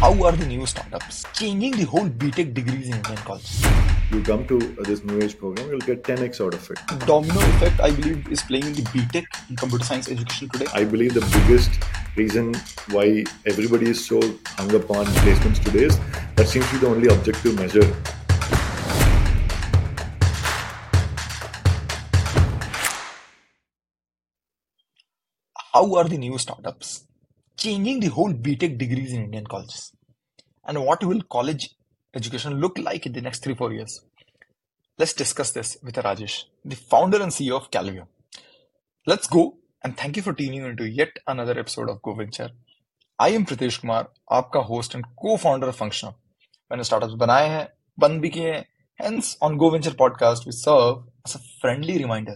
How are the new startups changing the whole BTech degrees in Indian colleges? You come to this new age program, you'll get 10x out of it. Domino effect, I believe, is playing in the BTech in computer science education today. I believe the biggest reason why everybody is so hung up on placements today is that seems to be the only objective measure how are the new startups changing the whole BTech degrees in Indian colleges and what will college education look like in the next three, four years. Let's discuss this with Rajesh, the founder and CEO of Kalvium. Let's go and thank you for tuning into yet another episode of Goventure. I am Pratish Kumar आपका host and को founder function मैंने startups बनाए हैं बंद भी hai. Hence, on on Goventure podcast we a friendly reminder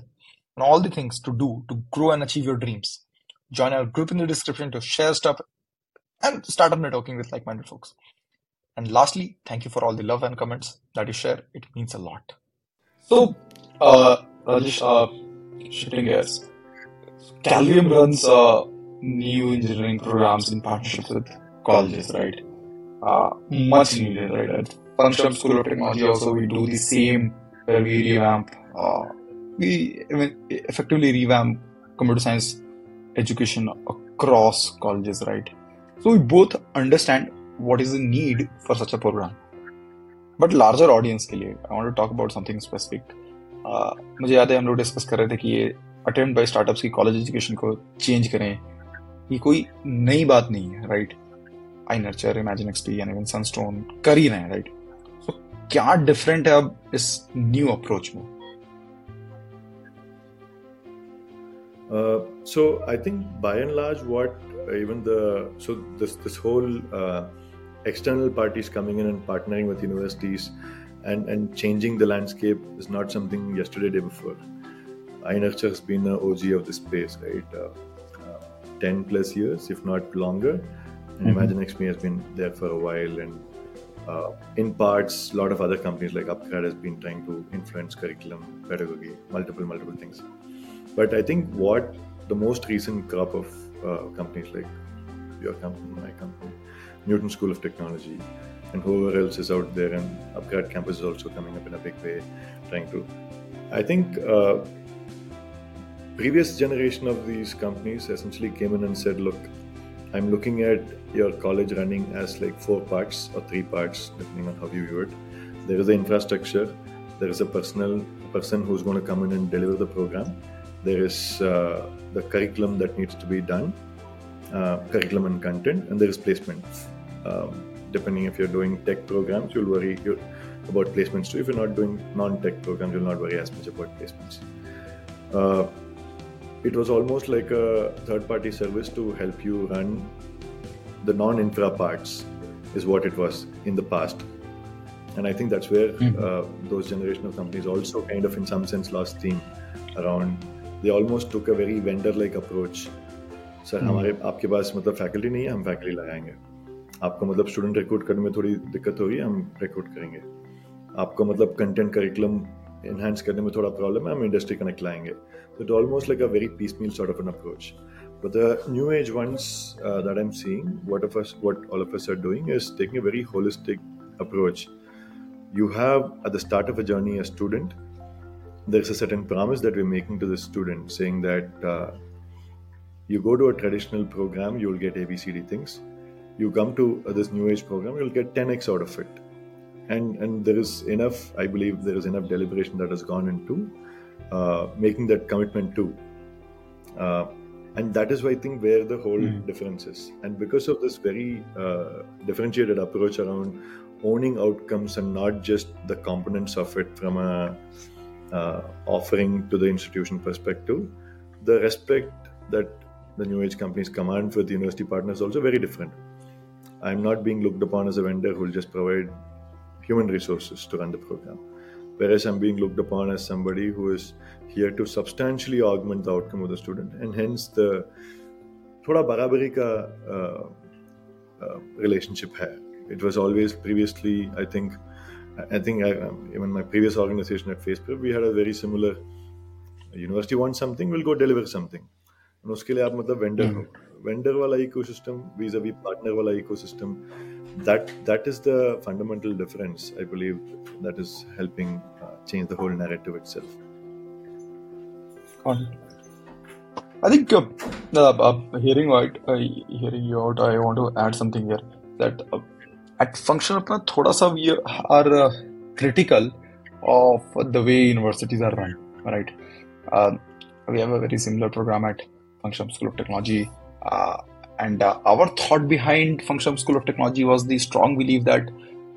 on all the things to do to grow and achieve your dreams. Join our group in the description to share stuff and start up networking with like-minded folks. And lastly, thank you for all the love and comments that you share. It means a lot. So, uh, Rajesh, uh, shifting gears. Kalvium runs uh, new engineering programs in partnership with colleges, right? Uh, much needed, right? At Functional School of Technology also we do the same where we revamp, uh, we I mean, effectively revamp computer science education across colleges, right? So we both understand what is the need for such a program. But larger audience के लिए want to talk about something specific. Uh, मुझे याद है हम लोग discuss कर रहे थे कि ये अटेम्प्ट बाय स्टार्टअप्स की कॉलेज एजुकेशन को चेंज करें ये कोई नई बात नहीं है right iNurture ImaginXP Sunstone कर ही रहे हैं राइट सो क्या डिफरेंट है अब इस न्यू अप्रोच में Uh, so I think by and large, what uh, even the so this this whole uh, external parties coming in and partnering with universities and and changing the landscape is not something yesterday day before. iNurture has been an OG of this space, right? Uh, uh, Ten plus years, if not longer. And mm-hmm. ImaginXP has been there for a while, and uh, in parts, a lot of other companies like Upgrad has been trying to influence curriculum, pedagogy, multiple multiple things. But I think what the most recent crop of uh, companies like your company, my company, Newton School of Technology, and whoever else is out there, and Upgrad campus is also coming up in a big way, trying to. I think uh, previous generation of these companies essentially came in and said, "Look, I'm looking at your college running as like four parts or three parts, depending on how you view it. There is the infrastructure, there is a personal person who's going to come in and deliver the program, there is uh, the curriculum that needs to be done, uh, curriculum and content, and there is placement. Um, depending if you're doing tech programs, you'll worry about placements too. If you're not doing non-tech programs, you'll not worry as much about placements. Uh, it was almost like a third-party service to help you run the non-infra parts, is what it was in the past. And I think that's where mm-hmm. uh, those generation of companies also kind of, in some sense, lost steam around they almost took a very vendor like approach sir हमारे आपके पास मतलब faculty नहीं है हम faculty लगाएँगे। आपको मतलब student recruit करने में थोड़ी दिक्कत हो रही है हम रिक्रूट करेंगे। आपको मतलब कंटेंट करिकुलम enhance करने में थोड़ा प्रॉब्लम है हम इंडस्ट्री कनेक्ट लाएँगे। तो it almost like a very piecemeal sort of an approach But the new age ones uh, that I'm seeing, what of us, what all of us are doing is taking a very holistic approach. You have at the start of a journey a student there's a certain promise that we're making to the student saying that uh, you go to a traditional program you'll get abcd things. You come to uh, this new age program you'll get 10x out of it. And and there is enough i believe there is enough deliberation that has gone into uh, making that commitment too. Uh, and that is why i think where the whole mm. difference is. And because of this very uh, differentiated approach around owning outcomes and not just the components of it from a uh, offering to the institution perspective, the respect that the new age companies command for the university partners is also very different. I'm not being looked upon as a vendor who will just provide human resources to run the program, whereas I'm being looked upon as somebody who is here to substantially augment the outcome of the student, and hence the थोड़ा बराबरी का uh, uh, relationship है. It was always previously, I think, I think I, um, even my previous organization at FACE Prep, we had a very similar university wants something, we'll go deliver something. And uske liye aap matlab vendor hmm. vendor wala ecosystem vis-a-vis partner wala ecosystem. That that is the fundamental difference, I believe, that is helping uh, change the whole narrative itself. I think uh, uh, uh hearing, uh, hearing you out, I want to add something here that uh, at function अपना थोड़ा सा we are uh, critical of the way universities are run, right? Uh, we have a very similar program at Function School of Technology, uh, and uh, our thought behind Function School of Technology was the strong belief that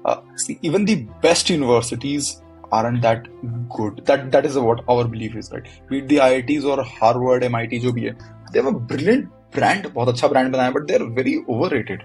uh, see, even the best universities aren't that good. That that is what our belief is, right? Be it the IITs or Harvard, MIT, जो भी है, they have a brilliant brand, बहुत अच्छा brand बनाया, but they're very overrated.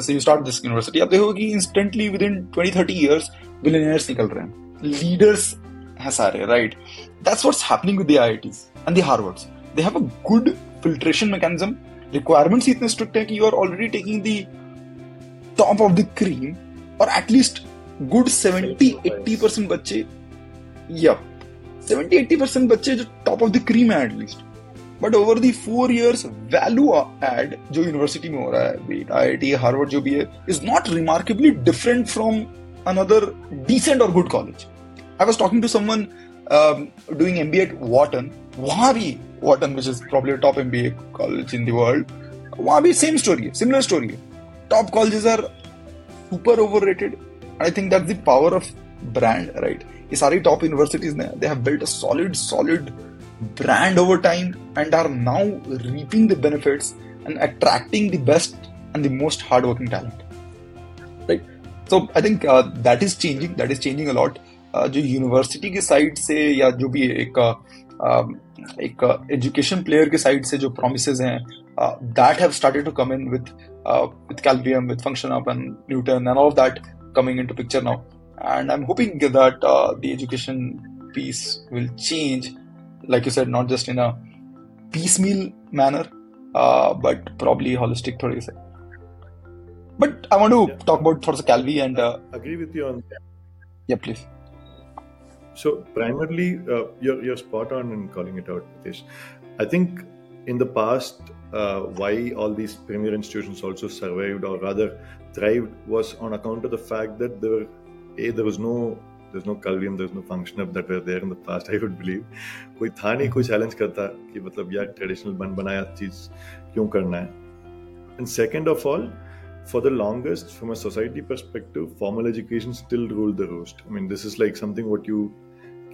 say you start this university आप देखोगे कि instantly within 20 30 years billionaires निकल रहे हैं leaders हैं सारे right that's what's happening with the IITs and the Harvards they have a good filtration mechanism requirements इतने strict हैं कि you are already taking the top of the cream or at least good 70 80% बच्चे yep 70 80% बच्चे जो top of the cream है least but over the four years value add जो university में हो रहा है आई आई टी हार्वर्ड जो भी है is not remarkably different from another decent और good college I was talking to someone doing M B eight Wharton वहां भी Wharton which is probably top M B A college in the world वहां भी same story है similar story है top colleges are super overrated I think that's the power of brand right ये सारी top universities ने they have built a solid solid brand over time and are now reaping the benefits and attracting the best and the most hardworking talent right so i think uh, that is changing that is changing a lot uh, जो university के side से या जो भी एक uh, एक education player के side से जो प्रोमिस हैं that have started to come in with with कैलवियम with function up and Newton and all of that coming into picture now and i'm hoping that uh, the education piece will change like you said, not just in a piecemeal manner, uh, but probably holistic thoda se. But I want to yeah. talk about first Calvi and uh, agree with you on that. Yeah, please. So primarily, uh, you're you're spot on in calling it out, Pratish. I think in the past, uh, why all these premier institutions also survived or rather thrived was on account of the fact that there a there was no this no कल this no Function of that there in the past I would believe कोई था नहीं, कोई challenge करता कि मतलब यार traditional बन, बनाया चीज़ क्यों करना है? And second of all for the longest from a society perspective formal education still rule the roost I mean this is like something what you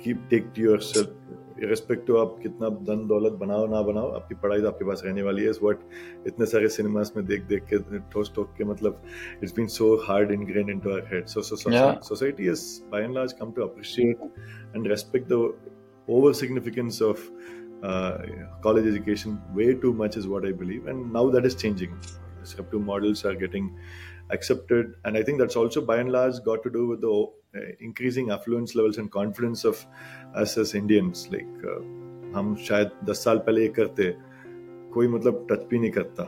keep take to yourself irrespective आप कितना धन दौलत बनाओ ना बनाओ आपकी पढ़ाई तो आपके पास रहने वाली है व्हाट इतने सारे सिनेमास में देख देख के ठोस ठोक के मतलब it's been so hard ingrained into our head so Yeah. society has by and large come to appreciate and respect the over significance of uh, college education way too much is what I believe, and now that is changing. Disruptive models are getting accepted, and I think that's also by and large got to do with the uh, increasing affluence levels and confidence of us as Indians. Like uh, हम शायद 10 साल पहले ये करते कोई मतलब touch भी नहीं करता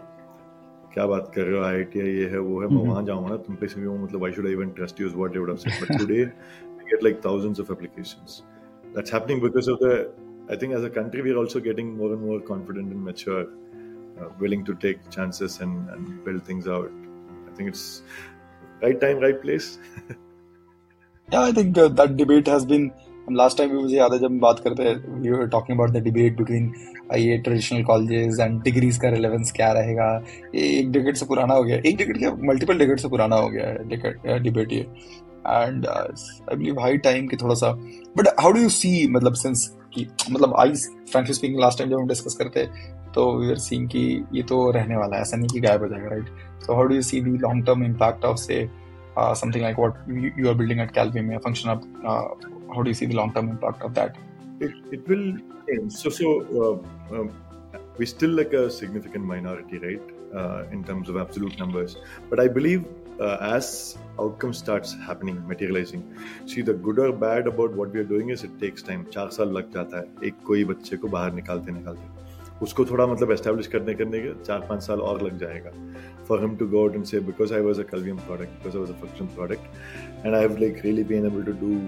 क्या बात कर रहे हो आई ये है वो है मैं Mhm. वहां जाऊंगा ना तुम पे से भी वो मतलब why should I even trust you is what they would have said but today we get like thousands of applications that's happening because of the I think as a country we're also getting more and more confident and mature uh, willing to take chances and, and build things out I think it's right time right place Yeah, I think uh, that debate has been. Um, last मुझे याद है जब बात करते हैं we talking about the debate between ये traditional colleges and degrees का relevance क्या रहेगा ये एक डिकेट से पुराना हो गया एक डिकेट क्या मल्टीपल डिकेट से पुराना हो गया है डिबेट ये and I believe high time के थोड़ा सा but how do you see मतलब सिंस कि मतलब I frankly speaking last time जब हम डिस्कस करते तो वी आर सीइंग कि ये तो रहने वाला है ऐसा नहीं कि गायब हो जाएगा right so how do you see the long term impact of say Uh, something like what you, you are building at Kalvium, a function of uh, how do you see the long term impact of that? It, it will change. So, so uh, um, we're still like a significant minority, right, uh, in terms of absolute numbers. But I believe uh, as outcome starts happening, materializing, see the good or bad about what we are doing is it takes time. Four years लग एक कोई बच्चे को बाहर निकालते निकालते उसको थोड़ा मतलब एस्टेब्लिश करने करने के चार पाँच साल और लग जाएगा। For him to go and say because I was a Kalvium product because I was a Function product and I like really been able to do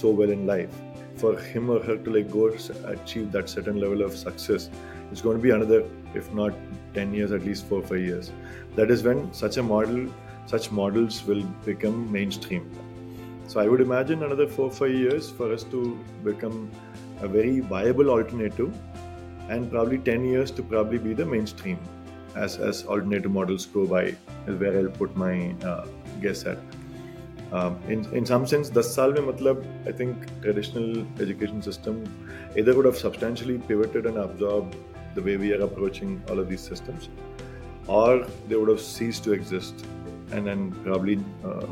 so well in life for him or her to like go achieve that certain level of success it's gonna be another if not ten years at least four five years that is when such a model such models will become main stream so I would imagine another four five years for us to become a very viable alternative and probably 10 years to probably be the mainstream as, as alternative models go by is where I'll put my uh, guess at. Um, in, in some sense, 10 साल में मतलब I think traditional education system either would have substantially pivoted and absorbed the way we are approaching all of these systems, or they would have ceased to exist, and then probably uh,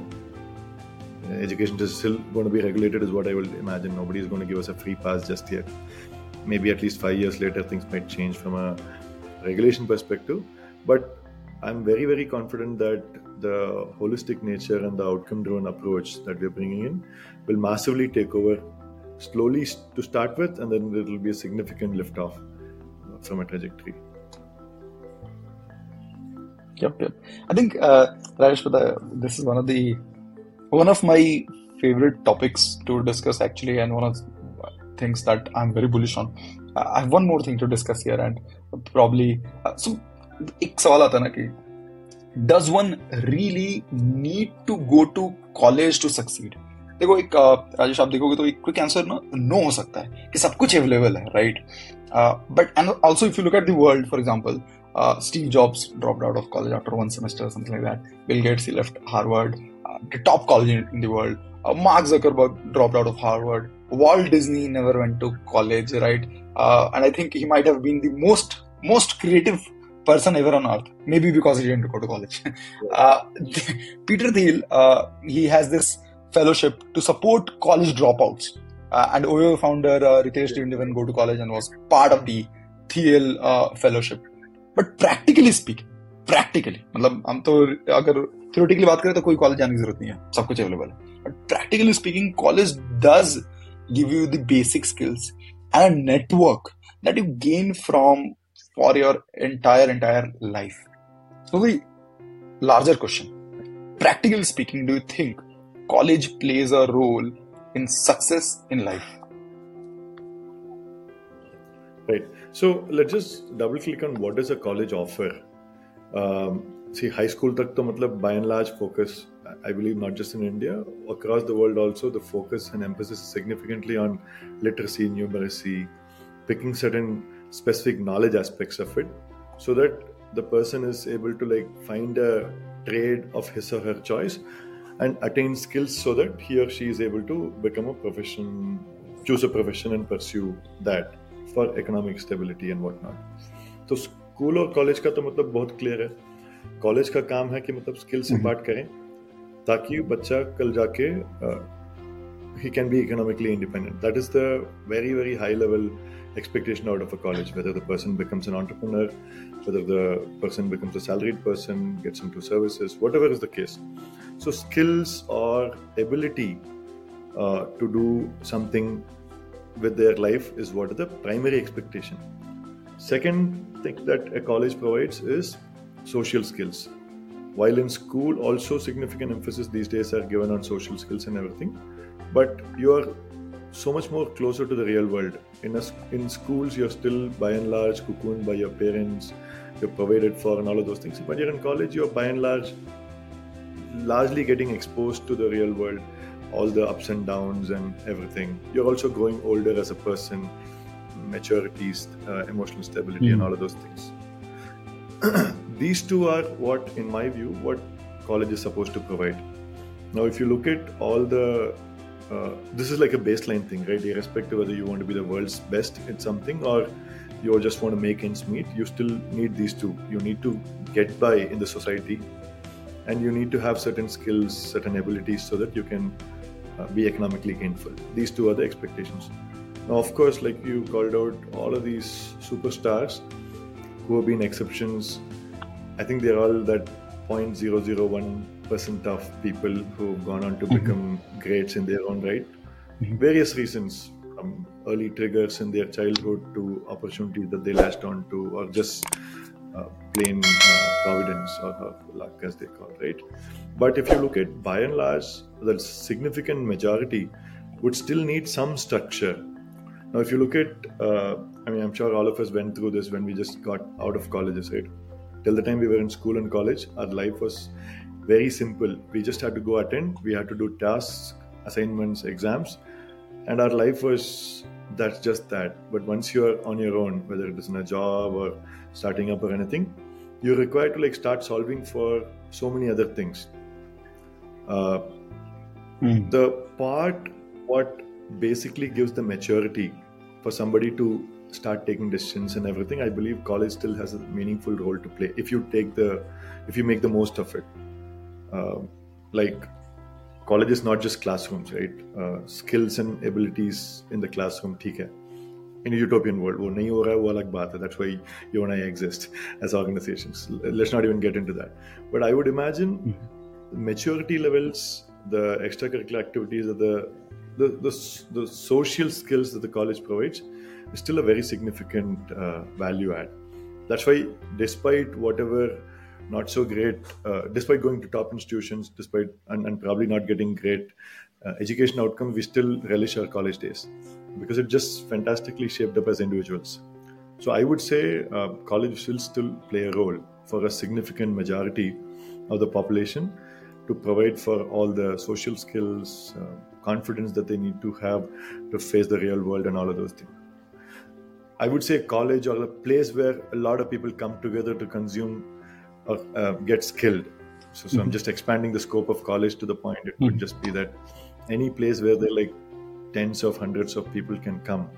education is still going to be regulated, is what I will imagine. Nobody is going to give us a free pass just yet maybe at least five years later things might change from a regulation perspective. But i'm very very confident that the holistic nature and the outcome driven approach that we're bringing in will massively take over slowly to start with and then there will be a significant lift off from a trajectory. Yep yep. I think uh, Rajesh, this is one of the one of my favorite topics to discuss actually and one of things that I'm very bullish on. Uh, I have one more thing to discuss here, and probably uh, so. One does one really need to go to college to succeed? देखो एक uh, Rajesh आप देखोगे तो एक quick answer ना no हो सकता है कि सब कुछ अवेलेबल है right but and also if you look at the world for example Steve Jobs drop out of college after one semester something like that Bill Gates he left Harvard the top college in the world Mark Zuckerberg drop out of Harvard Walt Disney never went to college, right? Uh, and I think he might have been the most most creative person ever on earth. Maybe because he didn't go to college. uh, Peter Thiel, uh, he has this fellowship to support college dropouts. Uh, and OYO founder uh, Ritesh didn't even go to college and was part of the Thiel uh, fellowship. But practically speaking, practically, मतलब हम तो अगर theoretically बात करें तो कोई college जाने की जरूरत नहीं है सब कुछ अवेलेबल है but practically speaking college does give you the basic skills and a network that you gain from for your entire entire life. So the larger question practically speaking do you think college plays a role in success in life? Right. So let's just double click on what does a college offer? Um, see high school tak to matlab by and large focus I believe not just in India, across the world also, the focus and emphasis is significantly on literacy, numeracy, picking certain specific knowledge aspects of it, so that the person is able to like find a trade of his or her choice and attain skills so that he or she is able to become a profession, choose a profession and pursue that for economic stability and whatnot. तो school और college का तो मतलब बहुत clear है college का काम है कि मतलब स्किल्स इम्पार्ट करें ताकि बच्चा कल जाके he can be economically independent. That is the very, very high level expectation out of a college, whether the person becomes an entrepreneur, whether the person becomes a salaried person, gets into services, whatever is the case. So, skills or ability uh, to do something with their life is what is the primary expectation. Second thing that a college provides is social skills while in school also significant emphasis these days are given on social skills and everything but you are so much more closer to the real world in a, in schools you're still by and large cocooned by your parents you're provided for and all of those things but you're in college you're by and large largely getting exposed to the real world all the ups and downs and everything you're also growing older as a person maturity uh, emotional stability mm. and hmm. all of those things these two are what in my view what college is supposed to provide. Now if you look at all the uh, this is like a baseline thing right? Irrespective whether you want to be the world's best at something or you just want to make ends meet you still need these two. You need to get by in the society and you need to have certain skills certain abilities so that you can uh, be economically gainful. These two are the expectations. Now of course like you called out all of these superstars who have been exceptions I think they're all that 0.001% of people who've gone on to become greats in their own right. Various reasons, from early triggers in their childhood to opportunities that they latched on to, or just uh, plain uh, providence or, or luck, as they call it, right? But if you look at by and large, the significant majority would still need some structure. Now, if you look at, uh, I mean, I'm sure all of us went through this when we just got out of colleges, right? Till the time we were in school and college, our life was very simple. We just had to go attend, we had to do tasks, assignments, exams, and our life was that's just that. But once you're on your own, whether it is in a job or starting up or anything, you're required to like start solving for so many other things. Uh, Mm. the part what basically gives the maturity for somebody to start taking decisions and everything i believe college still has a meaningful role to play if you take the if you make the most of it uh, like college is not just classrooms right uh, skills and abilities in the classroom ठीक है in a utopian world वो नहीं हो रहा है वो अलग बात है that's why you and I exist as organizations let's not even get into that but I would imagine maturity levels the extracurricular activities that the the, the, the social skills that the college provides is still a very significant uh, value add. That's why, despite whatever not so great, uh, despite going to top institutions, despite and, and probably not getting great uh, education outcome, we still relish our college days because it just fantastically shaped up as individuals. So I would say uh, college will still play a role for a significant majority of the population to provide for all the social skills, uh, confidence that they need to have to face the real world and all of those things. I would say college or a place where a lot of people come together to consume or uh, get skilled. So, so I'm just expanding the scope of college to the point it could just be that any place where there are like tens of hundreds of people can come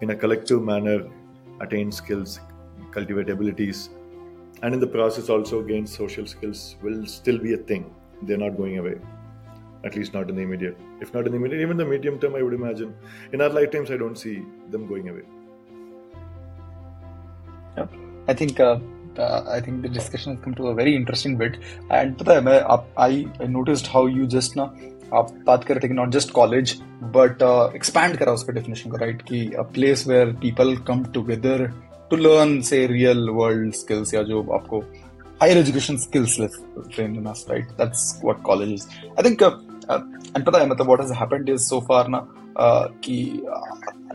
in a collective manner, attain skills, cultivate abilities, and in the process also gain social skills will still be a thing. They're not going away at least not in the immediate. If not in the immediate, even the medium term, I would imagine. In our lifetimes, I don't see them going away. yeah. I think uh, uh, I think the discussion has come to a very interesting bit. And पता I, I noticed how you just ना आप बात कर रहे थे not just college but expand करा उसका definition को राइट कि a place where people come together to learn say real world skills या जो आपको higher education skills right that's what college is I think and पता है मतलब what has happened is so far ना Uh, uh,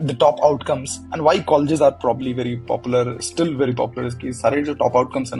the top outcomes. And why colleges are probably very popular still very popular is that sare top outcomes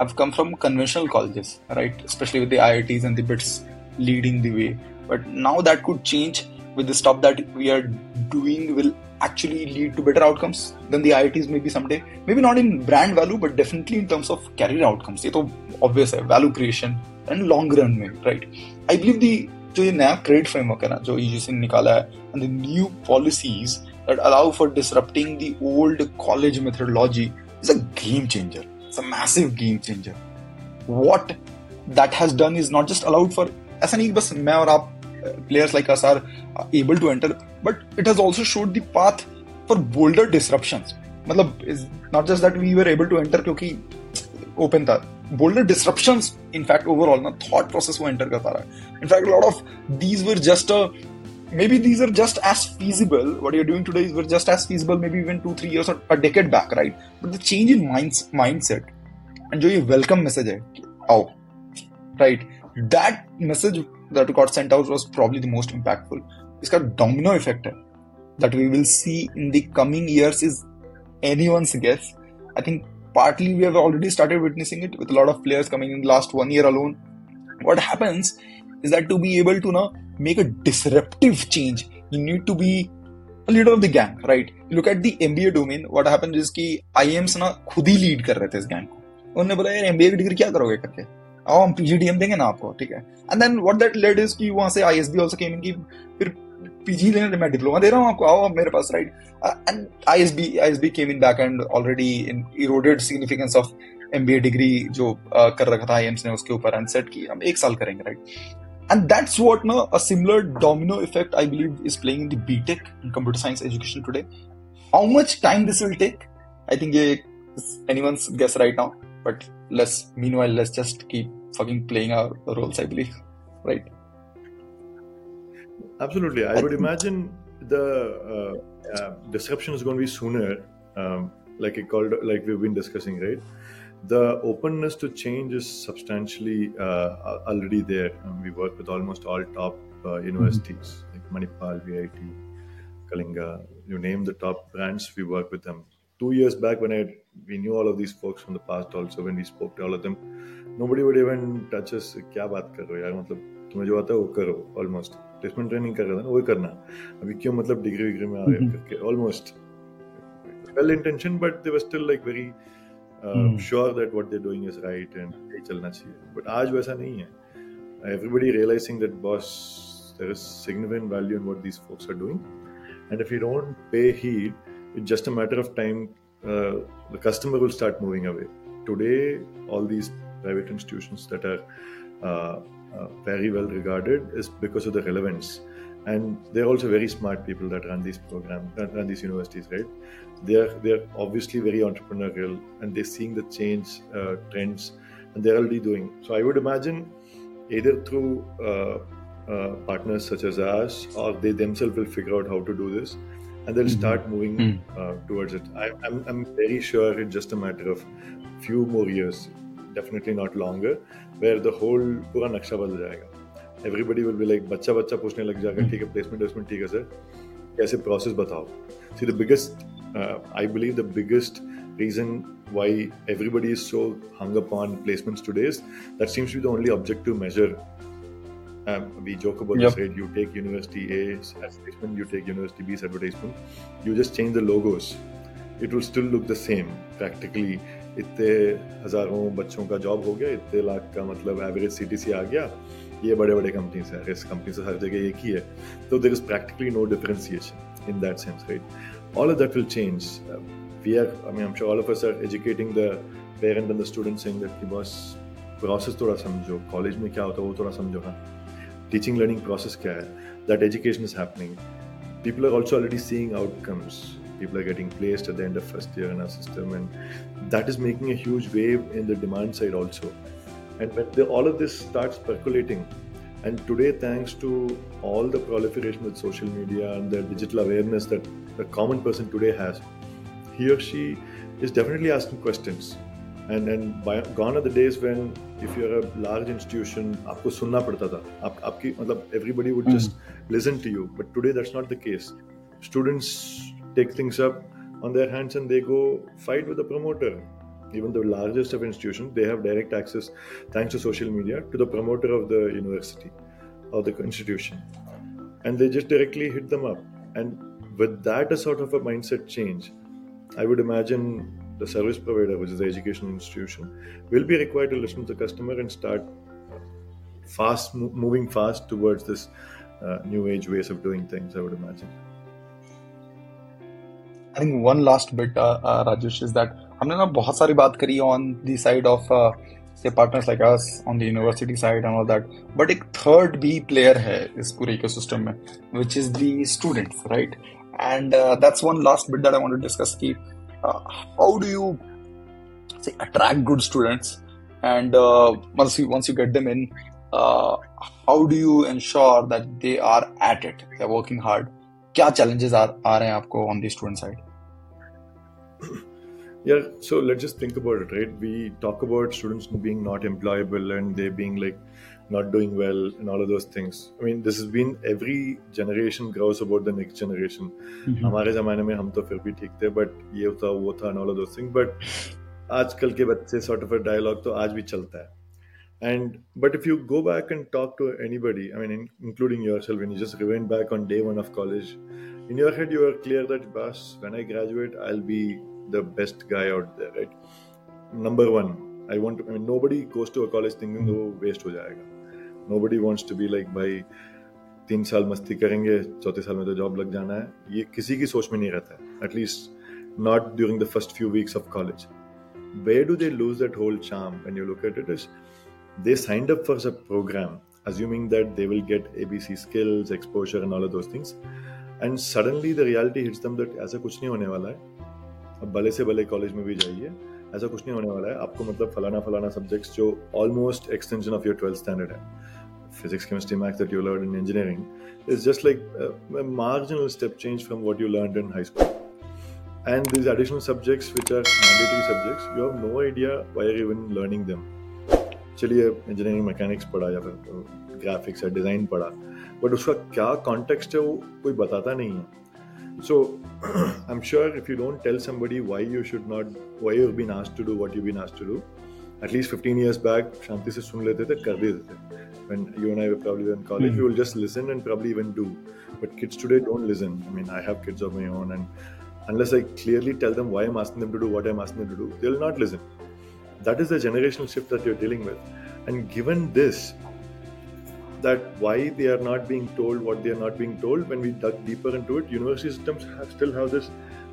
have come from conventional colleges right? Especially with the IITs and the bits leading the way. But now that could change with the stuff that we are doing will actually lead to better outcomes than the IITs maybe someday. Maybe not in brand value but definitely in terms of career outcomes. It is to obvious value creation and long run right? I believe the जो ये नया trade framework है ना, जो UGC ने निकाला है and the new policies that allow for disrupting the old college methodology is a game changer it's a massive game changer what that has done is not just allowed for ऐसा नहीं बस मैं और आप players like us are able to enter but it has also showed the path for bolder disruptions मतलब is not just that we were able to enter क्योंकि open था। bolder disruptions in fact overall ना thought process वो enter कर पा रहा है in fact a lot of these were just a maybe these are just as feasible what you're doing today is were just as feasible maybe even two three years or a decade back right but the change in minds mindset and जो ये welcome message है आओ right that message that got sent out was probably the most impactful इसका domino effect है that we will see in the coming years is anyone's guess I think partly we have already started witnessing it with a lot of players coming in the last one year alone what happens is that to be able to now make a disruptive change you need to be a leader of the gang right you look at the MBA domain what happens is कि IIMs ना खुद ही lead कर रहे थे इस gang को उन्होंने बोला यार एमबीए की डिग्री क्या करोगे करके आओ हम पीजीडीएम देंगे ना आपको ठीक है and then what that led is कि वहाँ से आईएसबी आल्सो केम इन की फिर पीजी लेना मैं डिप्लोमा दे रहा हूँ आपको आओ आप मेरे पास right and I S B I S B came in back and already in eroded significance of M B A degree जो uh, कर रखा था एम्स ने उसके ऊपर एंड सेट की। हम एक साल करेंगे राइट एंड दैट्स वॉट ना a similar domino effect I believe is playing in the B Tech in computer science education today how much time this will take I think yeah any one guess right now but let's meanwhile let's just keep fucking playing our roles I believe right Absolutely. I, I would think. imagine the uh, uh, disruption is going to be sooner, um, like it called, like we've been discussing, right? The openness to change is substantially uh, al- already there. Um, we work with almost all top uh, universities like Manipal, VIT, Kalinga. You name the top brands, we work with them. Two years back, when I we knew all of these folks from the past, also when we spoke to all of them, nobody would even touch us. क्या बात कर रहे हो यार मतलब तुम्हें जो आता है वो करो ऑलमोस्ट प्लेसमेंट ट्रेनिंग कर रहे थे ना वो करना अभी क्यों मतलब डिग्री विग्री में आ रहे हो करके almost well intention but they were still like very Hmm. Sure that what they doing is right and यही चलना चाहिए बट आज वैसा नहीं है everybody realizing that boss there is significant value in what these folks are doing and if you don't pay heed it's just a matter of time uh, the customer will start moving away today all these private institutions that are uh, uh, very well regarded is because of the relevance. And they're also very smart people that run these programs that run these universities right? They're they're obviously very entrepreneurial and they're seeing the change uh, trends and they're already doing. So i would imagine either through uh, uh, partners such as us or they themselves will figure out how to do this and they'll Mhm. start moving Hmm. uh, towards it. I, I'm, I'm very sure it's just a matter of few more years definitely not longer where the whole पूरा नक्शा बदल जाएगा everybody will be like बच्चा बच्चा पूछने लग जाएगा ठीक है प्लेसमेंट प्लेसमेंट ठीक है सर कैसे प्रोसेस बताओ see the biggest uh, i believe the biggest reason why everybody is so hung up on placements today is that seems to be the only objective measure um, we joke about Yep. this right you take university a as advertisement you take university b as advertisement you just change the logos it will still look the same practically इतने हज़ारों बच्चों का job हो गया, इतने लाख का मतलब average CTC आ गया। ये बड़े बड़े कंपनीज़ हैं रिस्क कंपनीज़ हर जगह एक ही है। तो there is practically no differentiation in that sense right all of that will change we are I mean all of us are educating the parent and the students in that की बस process थोड़ा समझो। College में क्या होता है वो थोड़ा समझो हाँ। टीचिंग लर्निंग प्रोसेस क्या है? That education is happening people are also already seeing outcomes people are getting placed at the end of first year in our system and that is making a huge wave in the demand side also and when the, all of this starts percolating and today thanks to all the proliferation with social media and the digital awareness that the common person today has he or she is definitely asking questions and and by, gone are the days when if you're a large institution आपको सुनना पड़ता था आप, आपकी मतलब everybody would just listen to you but today that's not the case students take things up. On their hands and they go fight with the promoter. Even the largest of institutions they have direct access thanks to social media to the promoter of the university or the institution. And they just directly hit them up. And with that a sort of a mindset change i would imagine the service provider which is the education institution will be required to listen to the customer and start fast moving fast towards this uh, new age ways of doing things i would imagine I think one last bit, uh, uh, Rajesh, is that हमने ना बहुत सारी बात करी on the side of uh, say partners like us on the university side and all that, but एक third B player है इस पूरे ecosystem में, which is the students, right? And uh, that's one last bit that I want to discuss. कि uh, how do you say attract good students, and uh, once you once you get them in, uh, how do you ensure that they are at it, they're working hard? क्या challenges आ आ रहे हैं आपको on the student side? Yeah, so let's just think about it, right? We talk about students being not employable and they being like not doing well and all of those things. I mean, this has been every generation grows about the next generation. हमारे जमाने में हम तो फिर भी ठीक थे but ये था वो था and all of those things but आजकल के बच्चे sort of a dialogue तो आज भी चलता है and but if you go back and talk to anybody i mean in, including yourself when you just rewind back on day one of college in your head you are clear that boss when i graduate i'll be the best guy out there right number one i want to i mean nobody goes to a college thinking वो waste हो जाएगा nobody wants to be like भाई तीन साल मस्ती करेंगे चौथे साल में तो जॉब लग जाना है ये किसी की सोच में नहीं रहता है at least not during the first few weeks of college where do they lose that whole charm when you look at it is they signed up for a program assuming that they will get abc skills exposure and all of those things And suddenly the reality hits them that ऐसा कुछ नहीं होने वाला है। अब भले से भले कॉलेज में भी जाइए, ऐसा कुछ नहीं होने वाला है। आपको मतलब फलाना फलाना सब्जेक्ट्स जो almost extension of your twelfth standard है। Physics chemistry maths that you learn in engineering is just like marginal step change from what you learn in high school and these additional subjects which are mandatory subjects you have no idea why are even learning them चलिए engineering mechanics पढ़ा या फिर uh, graphics या design पढ़ा। But उसका क्या context है वो कोई बताता नहीं है So I'm sure if you don't tell somebody why you should not, why you've been asked to do what you've been asked to do, at least 15 years back, Shanti se sun lete the, kar dete When you and I were probably in college, mm. we will just listen and probably even do. But kids today don't listen. I mean, I have kids of my own, and unless I clearly tell them why I'm asking them to do what I'm asking them to do, they'll not listen. That is the generational shift that you're dealing with. And given this, that why they are not being told what they are not being told when we dug deeper into it university systems have, still have this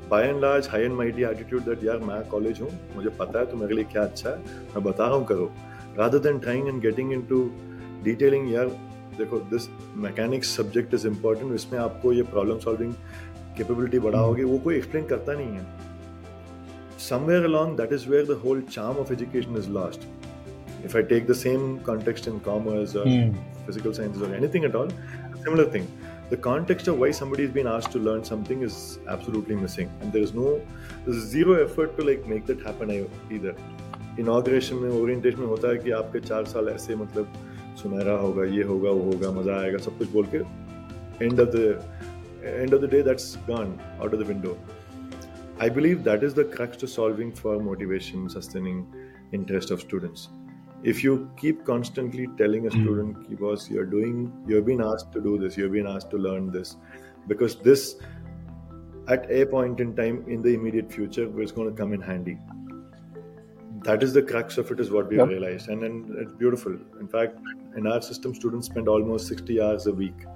by and large high and mighty attitude that यार मैं college हूँ मुझे पता है तो मेरे लिए क्या अच्छा है मैं बता रहा हूँ करो rather than trying and getting into detailing यार देखो this mechanics subject is important इसमें आपको ये प्रॉब्लम सॉल्विंग कैपेबिलिटी बढ़ाओगे वो कोई एक्सप्लेन करता नहीं है that is where the whole charm of education is lost if i take the same context in commerce or mm. physical sciences or anything at all, similar thing. The context of why somebody has been asked to learn something is absolutely missing, and there is no, there's zero effort to like make that happen either. Inauguration में orientation में होता है कि आपके चार साल ऐसे मतलब सुनहरा होगा ये होगा वो होगा मजा आएगा सब कुछ बोल के end of the end of the day that's gone out of the window I believe that is the crux to solving for motivation, sustaining interest of students if you keep constantly telling a hmm. student mm. boss you're doing you've been asked to do this you've been asked to learn this because this at a point in time in the immediate future is going to come in handy that is the crux of it is what we yep. realized and then it's beautiful in fact in our system students spend almost 60 hours a week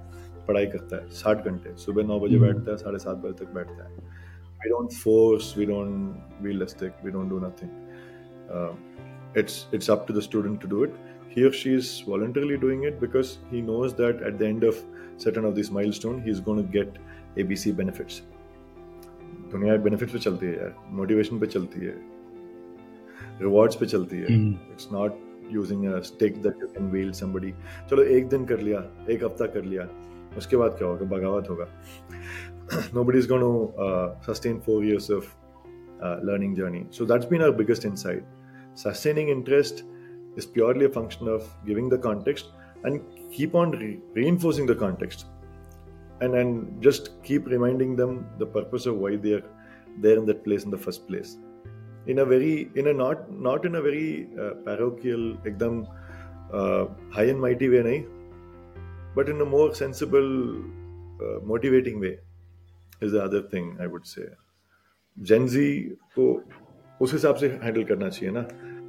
पढ़ाई करता है साठ घंटे सुबह नौ बजे बैठता है साढ़े सात बजे तक बैठता है we don't force we don't realistic we don't do nothing uh, it's it's up to the student to do it he or she is voluntarily doing it because he knows that at the end of certain of these milestone he's going to get abc benefits दुनिया benefits पे चलती है यार motivation पे चलती है rewards पे चलती है it's not using a stick that you can wield somebody चलो एक दिन कर लिया एक हफ्ता कर लिया उसके बाद क्या होगा बगावत होगा nobody is going to uh, sustain four years of uh, learning journey so that's been our biggest insight sustaining interest is purely a function of giving the context and keep on re- reinforcing the context and and just keep reminding them the purpose of why they are there in that place in the first place in a very in a not not in a very uh, parochial ekdam uh, high and mighty way nahi, but in a more sensible uh, motivating way is the other thing i would say gen z को उस हिसाब से handle करना चाहिए ना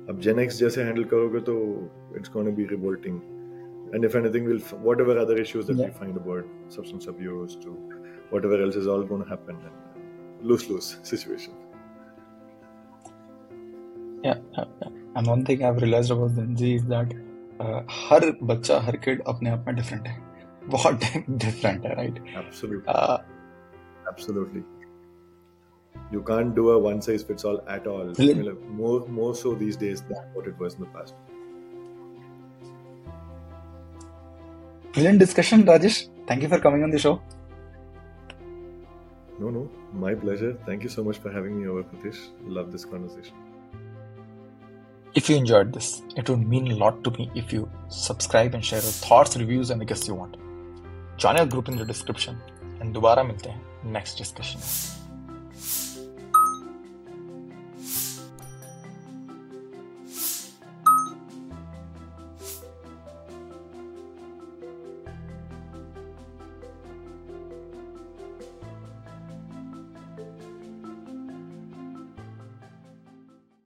अब Gen X जैसे handle करोगे तो it's gonna be revolting and if anything will whatever other issues that yeah. we find about substance abuse to whatever else is all going to happen lose lose situation yeah, yeah, and one thing i've realized about Gen Z is that uh, हर बच्चा हर kid अपने आप में different है बहुत different है right absolutely absolutely you can't do a one size fits all at all. more more so these days than what it was in the past. Brilliant discussion, Rajesh. Thank you for coming on the show. No, no, my pleasure. Thank you so much for having me over, Pratish. Love this conversation. If you enjoyed this, it would mean a lot to me if you subscribe and share your thoughts, reviews, and the guests you want. Join our group in the description. And dobara milte hain next discussion